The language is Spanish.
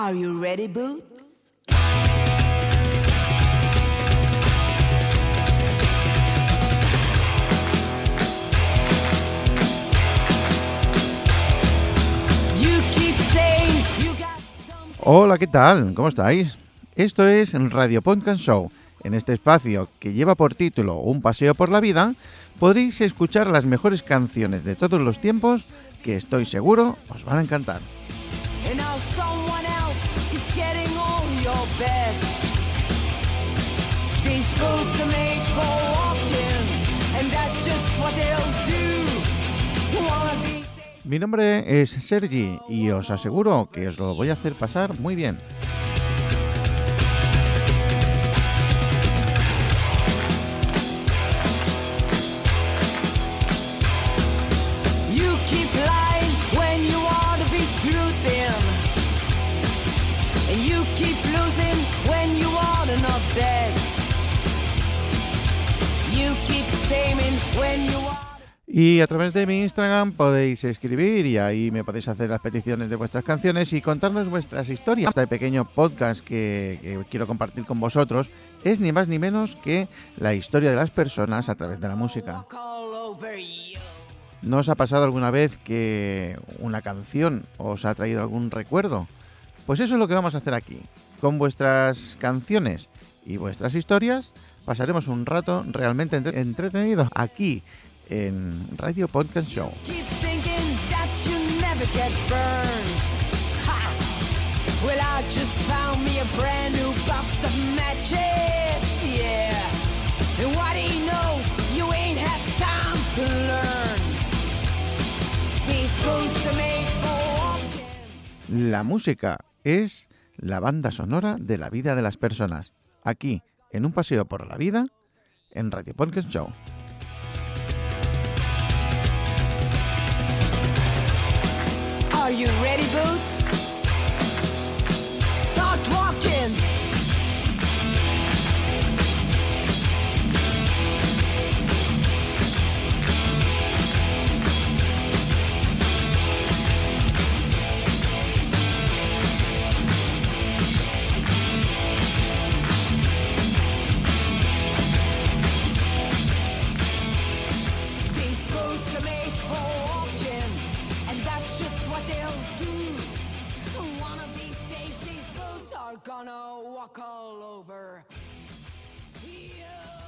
Are you ready, Boots? Hola, ¿qué tal? ¿Cómo estáis? Esto es Radio Podcast Show. En este espacio que lleva por título Un paseo por la vida, podréis escuchar las mejores canciones de todos los tiempos que estoy seguro os van a encantar. Mi nombre es Sergi y os aseguro que os lo voy a hacer pasar muy bien. And you keep losing when you ought to not bet. You keep saying when you ought Y a través de mi Instagram podéis escribir y ahí me podéis hacer las peticiones de vuestras canciones y contarnos vuestras historias. Este pequeño podcast que, que quiero compartir con vosotros es ni más ni menos que la historia de las personas a través de la música. ¿No os ha pasado alguna vez que una canción os ha traído algún recuerdo? Pues eso es lo que vamos a hacer aquí. Con vuestras canciones y vuestras historias pasaremos un rato realmente entre- entretenido aquí en Radio Podcast Show. Keep thinking that you never get burned. Ha! Well, I just found me a brand new box of matches. Yeah. And what he knows, you ain't had time to learn. These boots are made for walking. La música es la banda sonora de la vida de las personas. Aquí, en un paseo por la vida, en Radio Podcast Show. Boots? Gonna walk all over you.